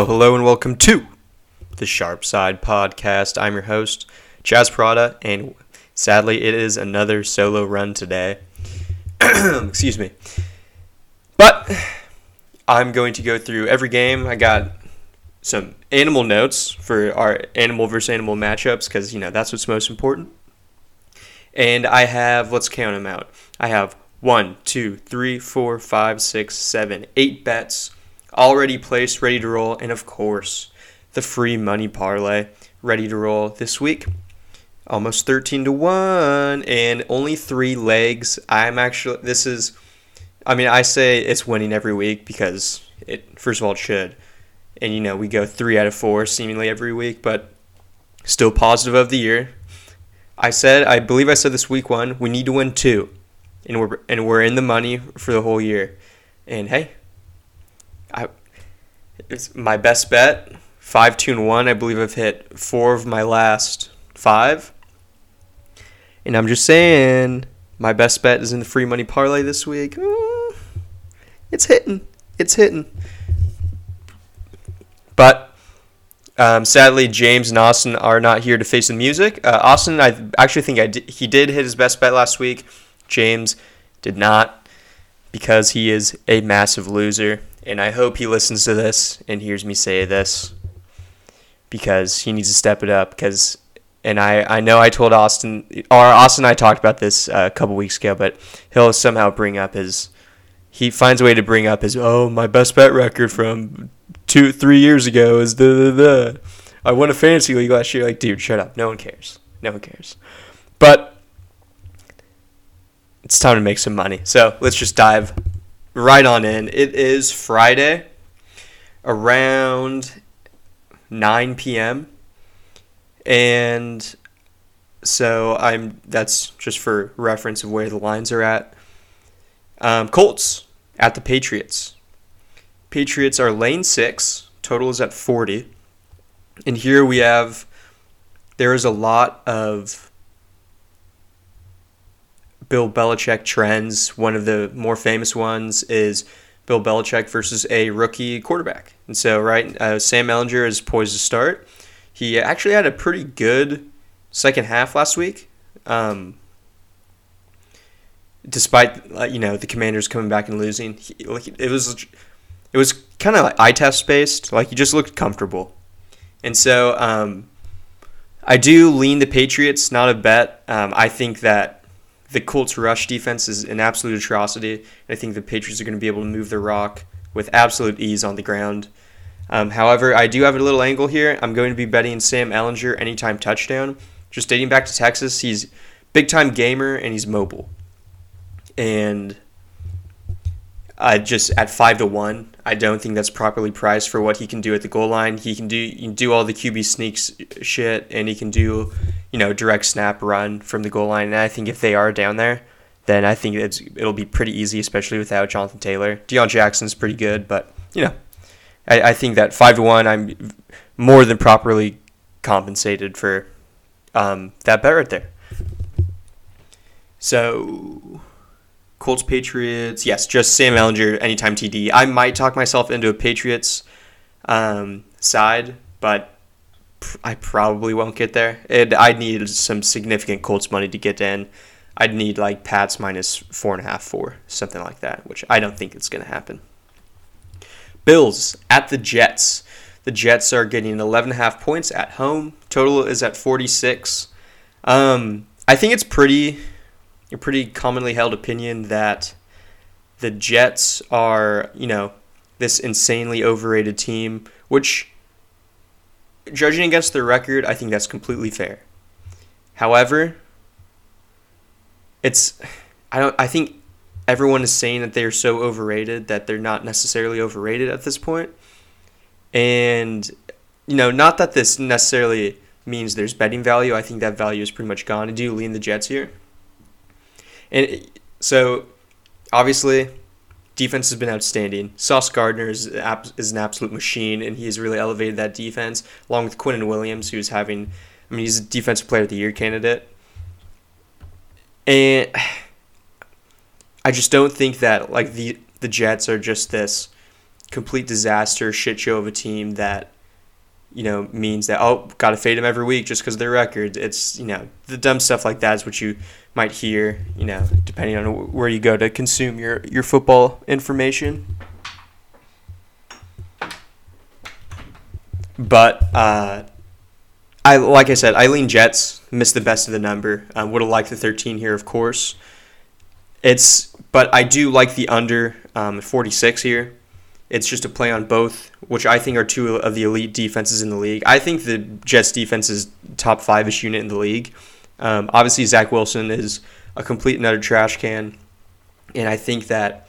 Hello, hello, and welcome to the Sharp Side Podcast. I'm your host, Chaz Prada, and sadly, it is another solo run today. Excuse me. But I'm going to go through every game. I got some animal notes for our animal versus animal matchups because, you know, that's what's most important. And I have, let's count them out. I have one, two, three, four, five, six, seven, eight bets already placed, ready to roll, and of course, the free money parlay ready to roll this week. Almost 13 to 1 and only 3 legs. I'm actually this is I mean, I say it's winning every week because it first of all it should. And you know, we go 3 out of 4 seemingly every week, but still positive of the year. I said, I believe I said this week 1, we need to win 2. And we're and we're in the money for the whole year. And hey, I it's my best bet five two and one. I believe I've hit four of my last five, and I'm just saying my best bet is in the free money parlay this week. Mm, it's hitting, it's hitting, but. Um, sadly, James and Austin are not here to face the music. Uh, Austin, I actually think I he did hit his best bet last week. James did not because he is a massive loser and I hope he listens to this and hears me say this because he needs to step it up. Because, and I, I know I told Austin, or Austin and I talked about this uh, a couple weeks ago, but he'll somehow bring up his, he finds a way to bring up his, oh, my best bet record from two, three years ago is the, the, I won a fantasy league last year. Like, dude, shut up. No one cares. No one cares. But it's time to make some money. So let's just dive right on in. It is Friday around 9 p.m. And so I'm that's just for reference of where the lines are at. Um, Colts at the Patriots. Patriots are lane six. Total is at 40. And here we have there is a lot of Bill Belichick trends. One of the more famous ones is Bill Belichick versus a rookie quarterback. And so, right, uh, Sam Ehlinger is poised to start. He actually had a pretty good second half last week. Um, despite uh, you know the Commanders coming back and losing, he, it was it was kind of like eye test based. Like he just looked comfortable, and so um, I do lean the Patriots, not a bet. Um, I think that the Colts' rush defense is an absolute atrocity. I think the Patriots are going to be able to move the rock with absolute ease on the ground. Um, however, I do have a little angle here. I'm going to be betting Sam Ehlinger anytime touchdown. Just dating back to Texas, he's big time gamer and he's mobile. And uh, just at five to one, I don't think that's properly priced for what he can do at the goal line. He can do he can do all the QB sneaks shit, and he can do you know, direct snap run from the goal line. And I think if they are down there, then I think it's, it'll be pretty easy, especially without Jonathan Taylor. Deon Jackson's pretty good, but you know, I, I think that five to one, I'm more than properly compensated for um, that bet right there. So, Colts Patriots, yes, just Sam Ehlinger anytime TD. I might talk myself into a Patriots um, side, but I probably won't get there. And I'd need some significant Colts money to get in. I'd need like Pats minus four and a half, four, something like that, which I don't think it's going to happen. Bills at the Jets. The Jets are getting 11 and a half points at home. Total is at 46. Um, I think it's pretty, a pretty commonly held opinion that the Jets are, you know, this insanely overrated team, which judging against their record, I think that's completely fair. However, it's I don't I think everyone is saying that they're so overrated that they're not necessarily overrated at this point. And you know, not that this necessarily means there's betting value. I think that value is pretty much gone. Do lean the Jets here. And so obviously defense has been outstanding. Sauce Gardner is, is an absolute machine, and he's really elevated that defense, along with Quinnen Williams, who's having, I mean, he's a Defensive Player of the Year candidate. And I just don't think that, like, the, the Jets are just this complete disaster shit show of a team that you know means that oh got to fade them every week just because of their record. It's you know the dumb stuff like that is what you might hear. You know depending on where you go to consume your your football information. But uh, I like I said, Eileen Jets. Missed the best of the number. Um, Would have liked the 13 here, of course. It's but I do like the under um, 46 here. It's just a play on both, which I think are two of the elite defenses in the league. I think the Jets defense is top five ish unit in the league. Um, obviously, Zach Wilson is a complete and utter trash can, and I think that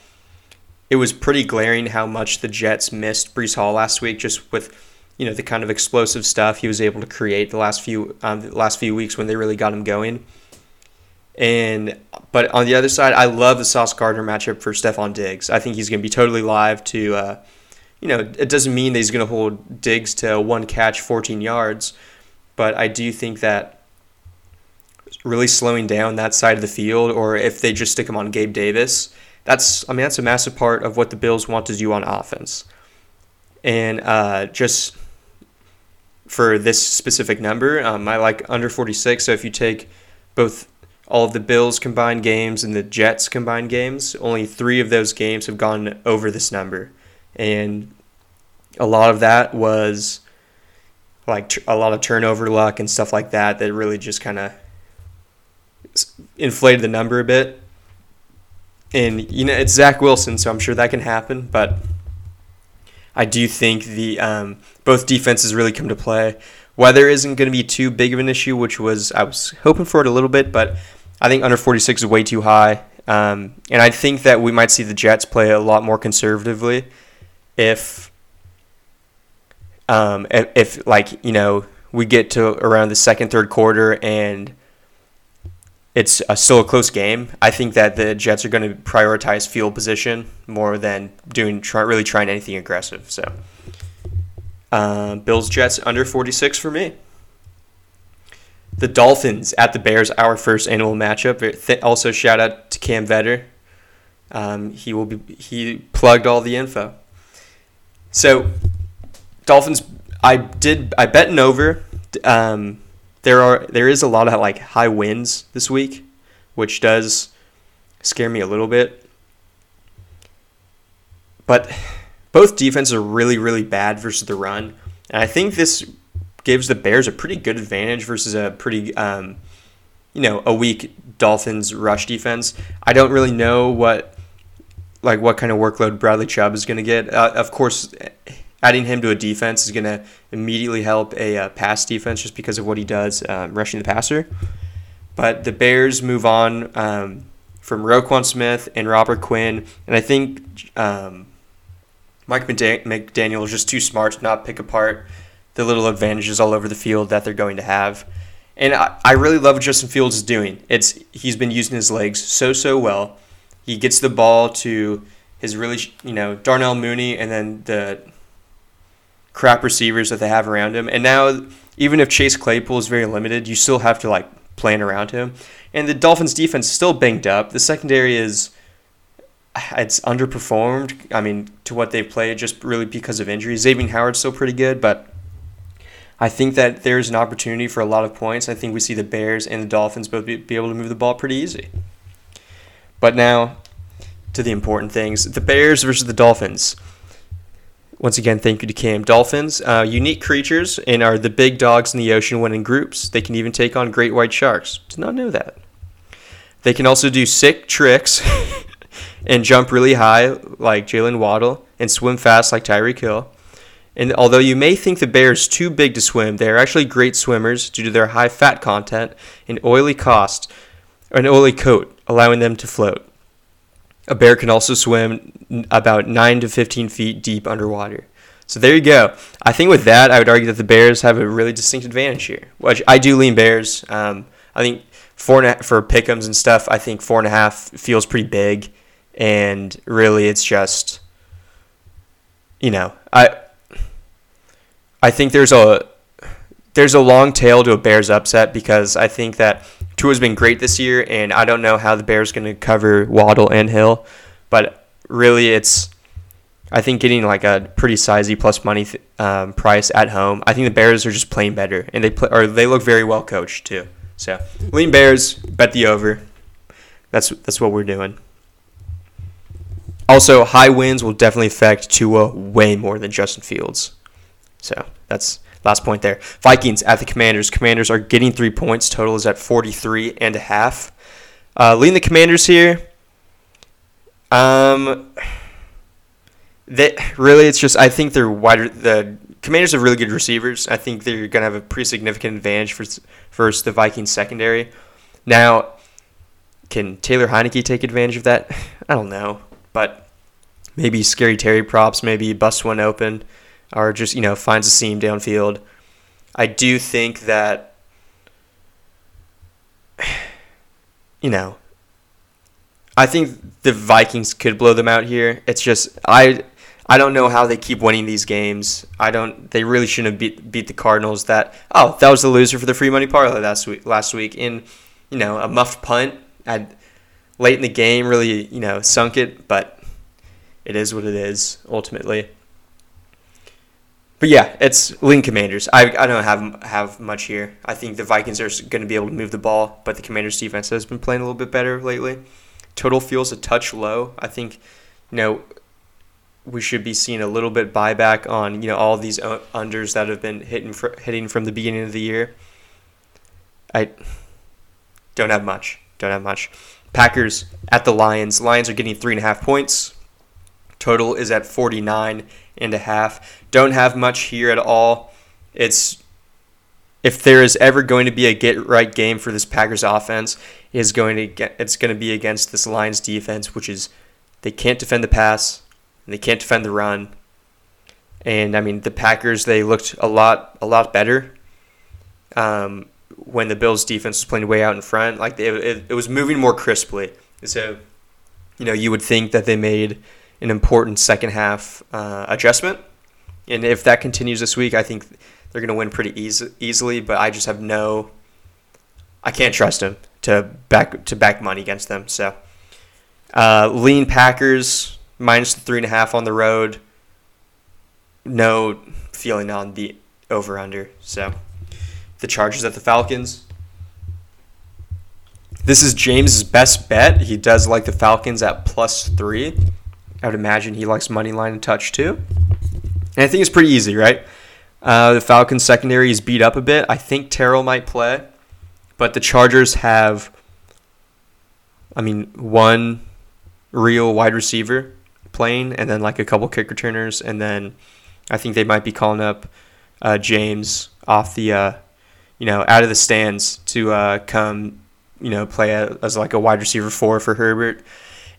it was pretty glaring how much the Jets missed Breece Hall last week, just with you know the kind of explosive stuff he was able to create the last few um, the last few weeks when they really got him going. And but on the other side, I love the Sauce Gardner matchup for Stefon Diggs. I think he's going to be totally live to. Uh, you know, it doesn't mean that he's going to hold Diggs to one catch, 14 yards, but I do think that really slowing down that side of the field, or if they just stick him on Gabe Davis, that's I mean that's a massive part of what the Bills want to do on offense, and uh, just for this specific number. Um, I like under 46. So if you take both all of the Bills combined games and the Jets combined games, only three of those games have gone over this number. And a lot of that was like a lot of turnover luck and stuff like that that really just kind of inflated the number a bit. And, you know, it's Zach Wilson, so I'm sure that can happen. But I do think the um, both defenses really come to play. Weather isn't going to be too big of an issue, which was I was hoping for it a little bit, but I think under 46 is way too high. Um, and I think that we might see the Jets play a lot more conservatively if, um, if, like you know we get to around the second third quarter and it's a, still a close game. I think that the Jets are going to prioritize field position more than doing try, really trying anything aggressive. So, uh, Bills Jets under 46 for me. The Dolphins at the Bears, our first annual matchup. Also, shout out to Cam Vetter. Um, he will be he plugged all the info. So, Dolphins. I did. I bet an over. Um, there are there is a lot of like high winds this week, which does scare me a little bit. But both defenses are really really bad versus the run, and I think this gives the Bears a pretty good advantage versus a pretty um, you know a weak Dolphins rush defense. I don't really know what like what kind of workload Bradley Chubb is going to get. Uh, of course, adding him to a defense is going to immediately help a uh, pass defense just because of what he does um, rushing the passer. But the Bears move on um, from Roquan Smith and Robert Quinn, and I think um, Mike McDaniel is just too smart to not pick apart the little advantages all over the field that they're going to have. And I, I really love what Justin Fields is doing. It's he's been using his legs so so well. He gets the ball to his really you know Darnell Mooney and then the crap receivers that they have around him. And now, even if Chase Claypool is very limited, you still have to like plan around him. And the Dolphins' defense is still banged up. The secondary is it's underperformed. I mean, to what they've played, just really because of injuries. Xavier Howard's still pretty good, but I think that there's an opportunity for a lot of points. I think we see the Bears and the Dolphins both be, be able to move the ball pretty easy. But now to the important things: the Bears versus the Dolphins. Once again, thank you to Cam. Dolphins, uh, unique creatures, and are the big dogs in the ocean when in groups. They can even take on great white sharks. Did not know that. They can also do sick tricks and jump really high, like Jaylen Waddle, and swim fast, like Tyreek Hill. And although you may think the bear is too big to swim, they are actually great swimmers due to their high fat content and oily cost, an oily coat, allowing them to float. A bear can also swim about 9 to 15 feet deep underwater. So there you go. I think with that, I would argue that the Bears have a really distinct advantage here. Which I do lean Bears. Um, I think four and a for pickums and stuff. I think four and a half feels pretty big, and really, it's just, you know, I, I think there's a, there's a long tail to a Bears upset because I think that Tua's been great this year, and I don't know how the Bears going to cover Waddle and Hill, but really it's I think getting like a pretty sizey plus money um, price at home. I think the Bears are just playing better, and they play or they look very well coached too. So lean Bears, bet the over. That's that's what we're doing. Also, high winds will definitely affect Tua way more than Justin Fields. So that's last point there. Vikings at the Commanders. Commanders are getting three points. Total is at 43 and a half. Uh, leading the Commanders here. Um, that really, it's just I think they're wider. The Commanders have really good receivers. I think they're going to have a pretty significant advantage for versus the Vikings secondary. Now, can Taylor Heinicke take advantage of that? I don't know, but maybe scary Terry props, maybe bust one open, or just you know finds a seam downfield. I do think that you know I think the Vikings could blow them out here. It's just I I don't know how they keep winning these games. I don't. They really shouldn't have beat beat the Cardinals. That oh that was the loser for the free money parlay last week. Last week in you know a muffed punt at late in the game really you know sunk it, but it is what it is ultimately. But yeah, it's Link Commanders. I, I don't have have much here. I think the Vikings are going to be able to move the ball, but the Commanders defense has been playing a little bit better lately. Total feels a touch low. I think, you know, we should be seeing a little bit buyback on you know all these unders that have been hitting fr- hitting from the beginning of the year. I don't have much. Don't have much. Packers at the Lions. Lions are getting three and a half points. Total is at 49 and a half. Don't have much here at all. It's if there is ever going to be a get right game for this Packers offense, is going to get it's going to be against this Lions defense, which is they can't defend the pass, they can't defend the run. And I mean the Packers they looked a lot a lot better um, when the Bills defense was playing way out in front. Like it, it, it was moving more crisply. So you know you would think that they made an important second half uh, adjustment. And if that continues this week, I think they're going to win pretty easy, easily. But I just have no, I can't trust them to back to back money against them. So, uh, lean Packers minus the three and a half on the road. No feeling on the over under. So, the Chargers at the Falcons. This is James's best bet. He does like the Falcons at plus three. I would imagine he likes money line and touch too. And I think it's pretty easy, right? Uh, the Falcons secondary is beat up a bit. I think Terrell might play, but the Chargers have, I mean, one real wide receiver playing, and then like a couple kick returners, and then I think they might be calling up uh, James off the, uh, you know, out of the stands to uh, come, you know, play as like a wide receiver four for Herbert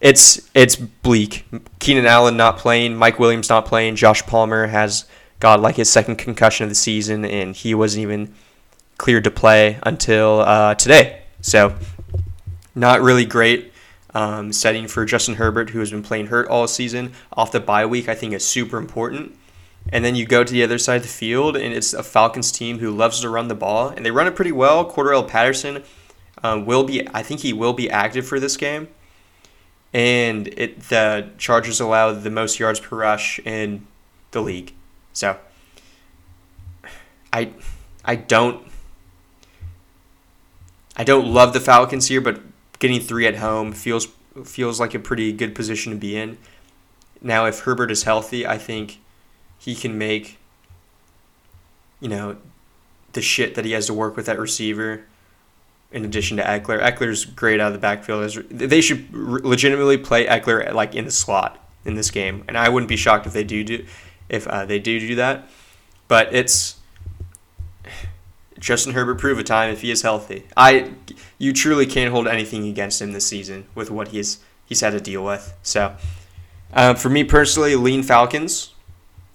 it's it's bleak. Keenan Allen not playing, Mike Williams not playing, Josh Palmer has got like his second concussion of the season, and he wasn't even cleared to play until uh, today. So not really great um, setting for Justin Herbert, who has been playing hurt all season. Off the bye week, I think is super important. And then you go to the other side of the field, and it's a Falcons team who loves to run the ball, and they run it pretty well. Cordarrelle Patterson uh, will be, I think he will be active for this game and it the Chargers allow the most yards per rush in the league. So I I don't I don't love the Falcons here, but getting three at home feels feels like a pretty good position to be in. Now, if Herbert is healthy, I think he can make you know the shit that he has to work with that receiver in addition to Ekeler. Ekeler's great out of the backfield. They should legitimately play Ekeler like in the slot in this game, and I wouldn't be shocked if they do do if uh, they do do that. But it's Justin Herbert prove a time if he is healthy. I you truly can't hold anything against him this season with what he's he's had to deal with. So uh, for me personally, lean Falcons,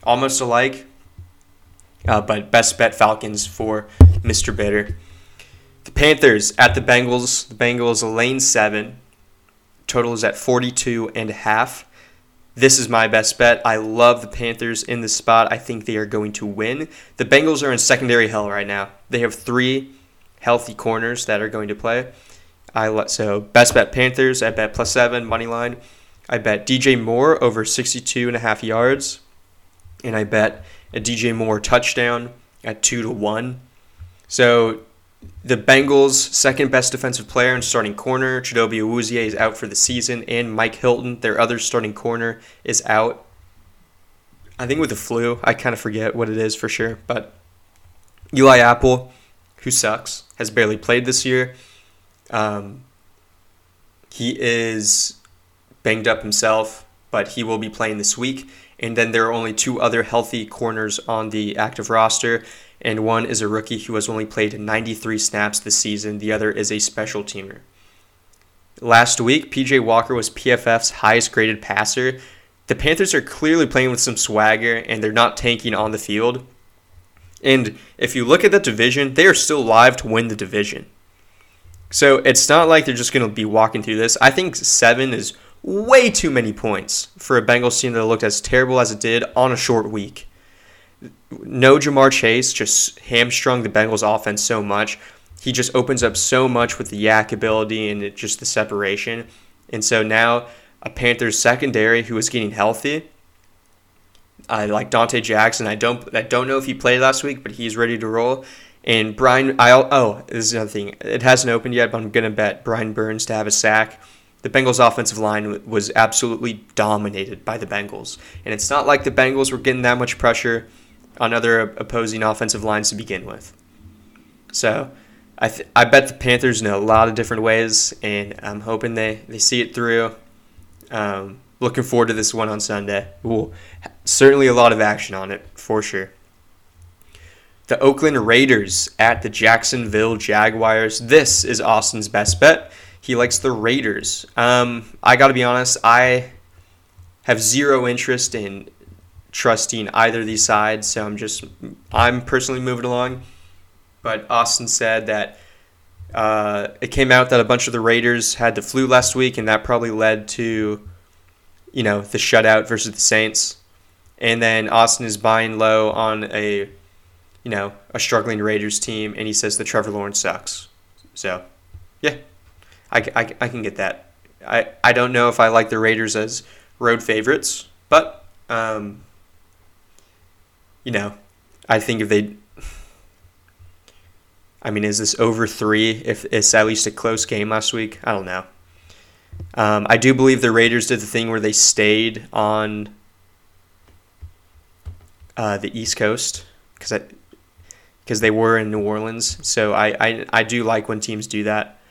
almost alike. Uh, but best bet Falcons for Mr. Bitter. The Panthers at the Bengals. The Bengals lane seven. Total is at 42 and a half. This is my best bet. I love the Panthers in this spot. I think they are going to win. The Bengals are in secondary hell right now. They have three healthy corners that are going to play. I let so best bet Panthers at bet plus seven money line. I bet DJ Moore over 62 and a half yards, and I bet a DJ Moore touchdown at 2 to 1. So the Bengals' second best defensive player and starting corner, Chidobe Awuzie, is out for the season, and Mike Hilton, their other starting corner, is out. I think with the flu. I kind of forget what it is for sure. But Eli Apple, who sucks, has barely played this year. Um, he is banged up himself, but he will be playing this week. And then there are only two other healthy corners on the active roster, and one is a rookie who has only played 93 snaps this season. The other is a special teamer. Last week, PJ Walker was PFF's highest graded passer. The Panthers are clearly playing with some swagger and they're not tanking on the field. And if you look at the division, they are still live to win the division. So it's not like they're just going to be walking through this. I think seven is way too many points for a Bengals team that looked as terrible as it did on a short week. No Ja'Marr Chase just hamstrung the Bengals offense so much. He just opens up so much with the YAC ability and it, just the separation. And so now a Panthers secondary who is getting healthy. I like Donte Jackson. I don't I don't know if he played last week, but he's ready to roll. And Brian, I oh, this is another thing. It hasn't opened yet, but I'm gonna bet Brian Burns to have a sack the Bengals' offensive line was absolutely dominated by the Bengals. And it's not like the Bengals were getting that much pressure on other opposing offensive lines to begin with. So I, th- I bet the Panthers in a lot of different ways, and I'm hoping they, they see it through. Um, looking forward to this one on Sunday. Ooh, certainly a lot of action on it, for sure. The Oakland Raiders at the Jacksonville Jaguars. This is Austin's best bet. He likes the Raiders. Um, I got to be honest, I have zero interest in trusting either of these sides, so I'm just I'm personally moving along. But Austin said that uh, it came out that a bunch of the Raiders had the flu last week, and that probably led to you know the shutout versus the Saints. And then Austin is buying low on a you know a struggling Raiders team, and he says that Trevor Lawrence sucks. So yeah. I, I, I can get that. I, I don't know if I like the Raiders as road favorites, but um, you know, I think if they, I mean, is this over three? If it's at least a close game last week, I don't know. Um, I do believe the Raiders did the thing where they stayed on uh, the East Coast because because they were in New Orleans. So I, I I do like when teams do that.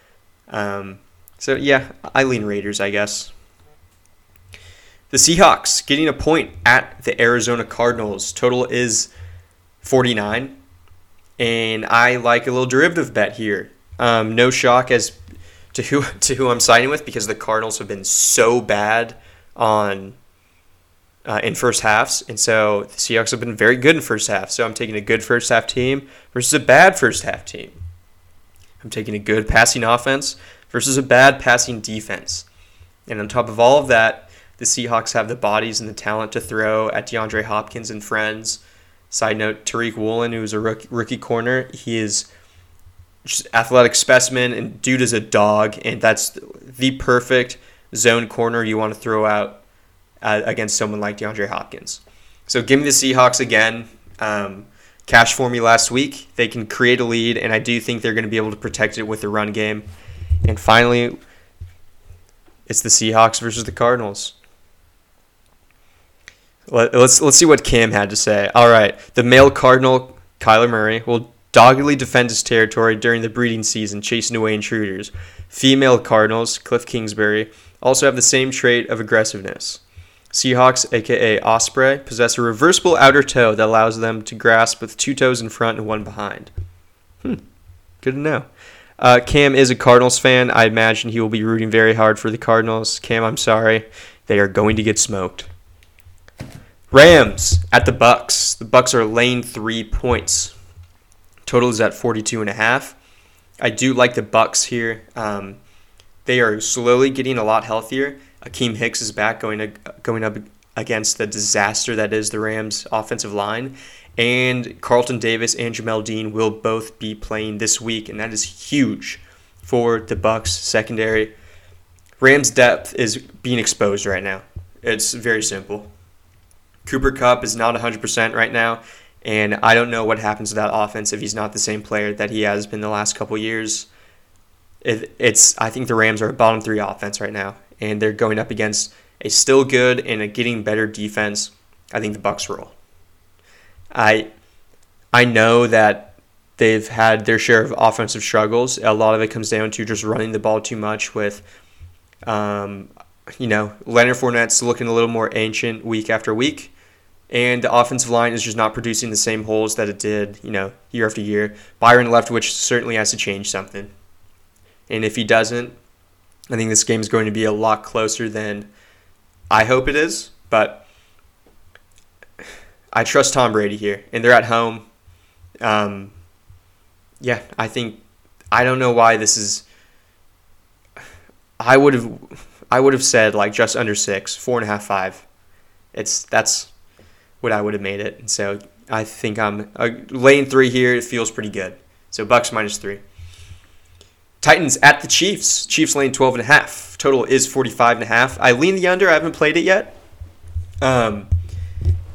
Um, so yeah, I lean Raiders, I guess. The Seahawks getting a point at the Arizona Cardinals. Total is 49. And I like a little derivative bet here. Um, no shock as to who to who I'm siding with because the Cardinals have been so bad on uh, in first halves, and so the Seahawks have been very good in first half. So I'm taking a good first half team versus a bad first half team. I'm taking a good passing offense versus a bad passing defense. And on top of all of that, the Seahawks have the bodies and the talent to throw at DeAndre Hopkins and friends. Side note, Tariq Woolen, who's a rookie, rookie corner, he is just athletic specimen, and dude is a dog, and that's the perfect zone corner you want to throw out uh, against someone like DeAndre Hopkins. So give me the Seahawks again. Um, cash for me last week. They can create a lead, and I do think they're going to be able to protect it with the run game. And finally, it's the Seahawks versus the Cardinals. Let, us let's see what Cam had to say. All right, the male Cardinal Kyler Murray will doggedly defend his territory during the breeding season, chasing away intruders. Female Cardinals, Cliff Kingsbury, also have the same trait of aggressiveness. Seahawks, aka Osprey, possess a reversible outer toe that allows them to grasp with two toes in front and one behind. Hmm, good to know. Uh, Cam is a Cardinals fan. I imagine he will be rooting very hard for the Cardinals. Cam, I'm sorry. They are going to get smoked. Rams at the Bucs. The Bucs are laying three points. Total is at 42 and a half. I do like the Bucs here. Um, they are slowly getting a lot healthier. Akiem Hicks is back going to, going up against the disaster that is the Rams' offensive line. And Carlton Davis and Jamel Dean will both be playing this week, and that is huge for the Bucs secondary. Rams depth is being exposed right now. It's very simple. Cooper Kupp is not 100% right now, and I don't know what happens to that offense if he's not the same player that he has been the last couple years. It, it's I think the Rams are a bottom three offense right now, and they're going up against a still good and a getting better defense. I think the Bucs roll. I I know that they've had their share of offensive struggles. A lot of it comes down to just running the ball too much with, um, you know, Leonard Fournette's looking a little more ancient week after week and the offensive line is just not producing the same holes that it did, you know, year after year. Byron Leftwich certainly has to change something. And if he doesn't, I think this game is going to be a lot closer than I hope it is. But I trust Tom Brady here, and they're at home. Um, yeah, I think I don't know why this is. I would have, I would have said like just under six, four and a half, five. It's that's what I would have made it. And so I think I'm uh, lane three here. It feels pretty good. So Bucs minus three. Titans at the Chiefs. Chiefs lane 12 and a half. Total is 45 and a half. I lean the under. I haven't played it yet. Um,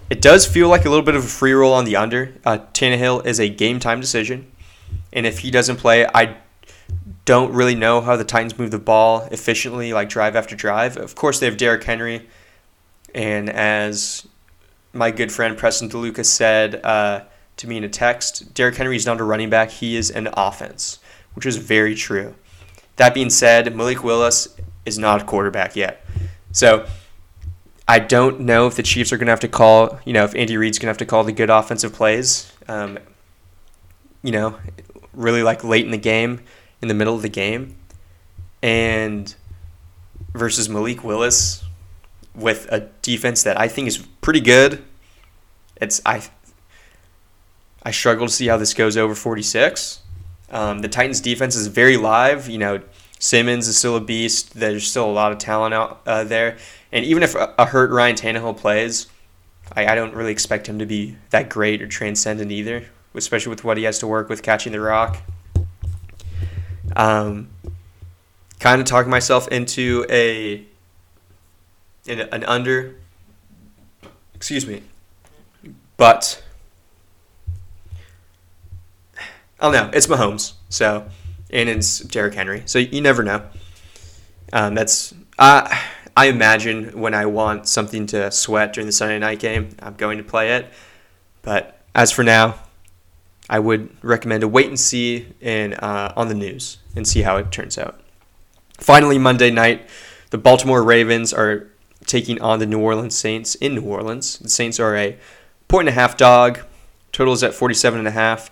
it does feel like a little bit of a free roll on the under. Uh, Tannehill is a game time decision. And if he doesn't play, I don't really know how the Titans move the ball efficiently, like drive after drive. Of course, they have Derrick Henry. And as my good friend Preston DeLuca said uh, to me in a text, Derrick Henry is not a running back; he is an offense, which is very true. That being said, Malik Willis is not a quarterback yet, so I don't know if the Chiefs are going to have to call. You know, if Andy Reid's going to have to call the good offensive plays. Um, you know, really like late in the game, in the middle of the game, and versus Malik Willis with a defense that I think is pretty good. It's I I struggle to see how this goes over 46. Um, the Titans defense is very live. You know, Simmons is still a beast. There's still a lot of talent out uh, there. And even if a, a hurt Ryan Tannehill plays, I, I don't really expect him to be that great or transcendent either, especially with what he has to work with catching the rock. Um, kind of talking myself into a an under. Excuse me. But I don't know. It's Mahomes, so and it's Derrick Henry, so you never know. Um, that's uh, I imagine when I want something to sweat during the Sunday night game, I'm going to play it. But as for now, I would recommend a wait and see in uh, on the news and see how it turns out. Finally, Monday night, the Baltimore Ravens are taking on the New Orleans Saints in New Orleans. The Saints are a point and a half dog. Total is at 47 and a half.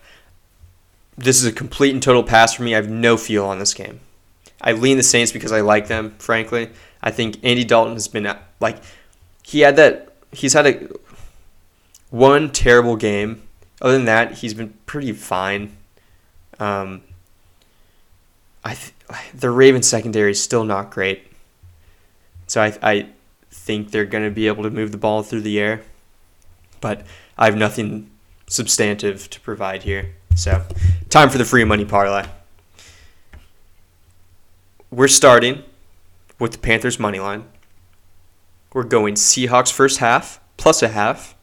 This is a complete and total pass for me. I have no feel on this game. I lean the Saints because I like them, frankly. I think Andy Dalton has been like he had that he's had a one terrible game. Other than that, he's been pretty fine. Um, I th- the Ravens secondary is still not great. So I, I think they're going to be able to move the ball through the air. But I have nothing substantive to provide here. So, time for the free money parlay. We're starting with the Panthers money line. We're going Seahawks first half plus a half.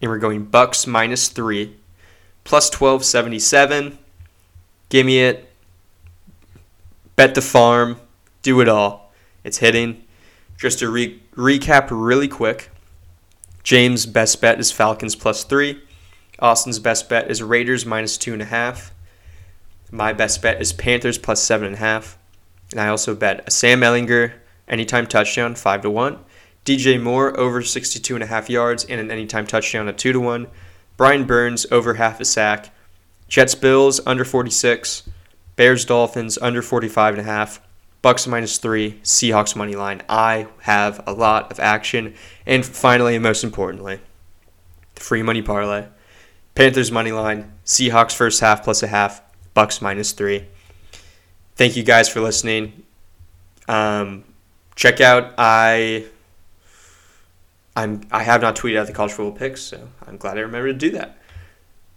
And we're going Bucs minus 3 plus 1277. Give me it. Bet the farm. Do it all. It's hitting. Just to re- recap really quick James' best bet is Falcons plus three. Austin's best bet is Raiders minus two and a half. My best bet is Panthers plus seven and a half. And I also bet a Sam Ehlinger anytime touchdown, five to one. DJ Moore over 62 and a half yards and an anytime touchdown at two to one. Brian Burns over half a sack. Jets Bills under 46. Bears Dolphins under 45 and a half. Bucs minus three, Seahawks money line. I have a lot of action. And finally, and most importantly, the free money parlay. Panthers money line, Seahawks first half plus a half, Bucs minus three. Thank you guys for listening. Um, check out I I'm I have not tweeted out the college football picks, so I'm glad I remembered to do that.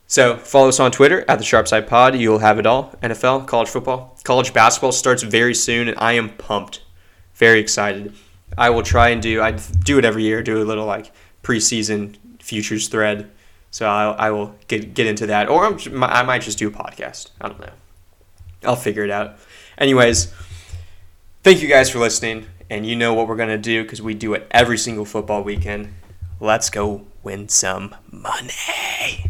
So follow us on Twitter at the Sharpside Pod. You'll have it all: NFL, college football, college basketball starts very soon, and I am pumped, very excited. I will try and do. I do it every year. Do a little like preseason futures thread. So I, I will get get into that, or I'm, I might just do a podcast. I don't know. I'll figure it out. Anyways, thank you guys for listening, and you know what we're gonna do because we do it every single football weekend. Let's go win some money.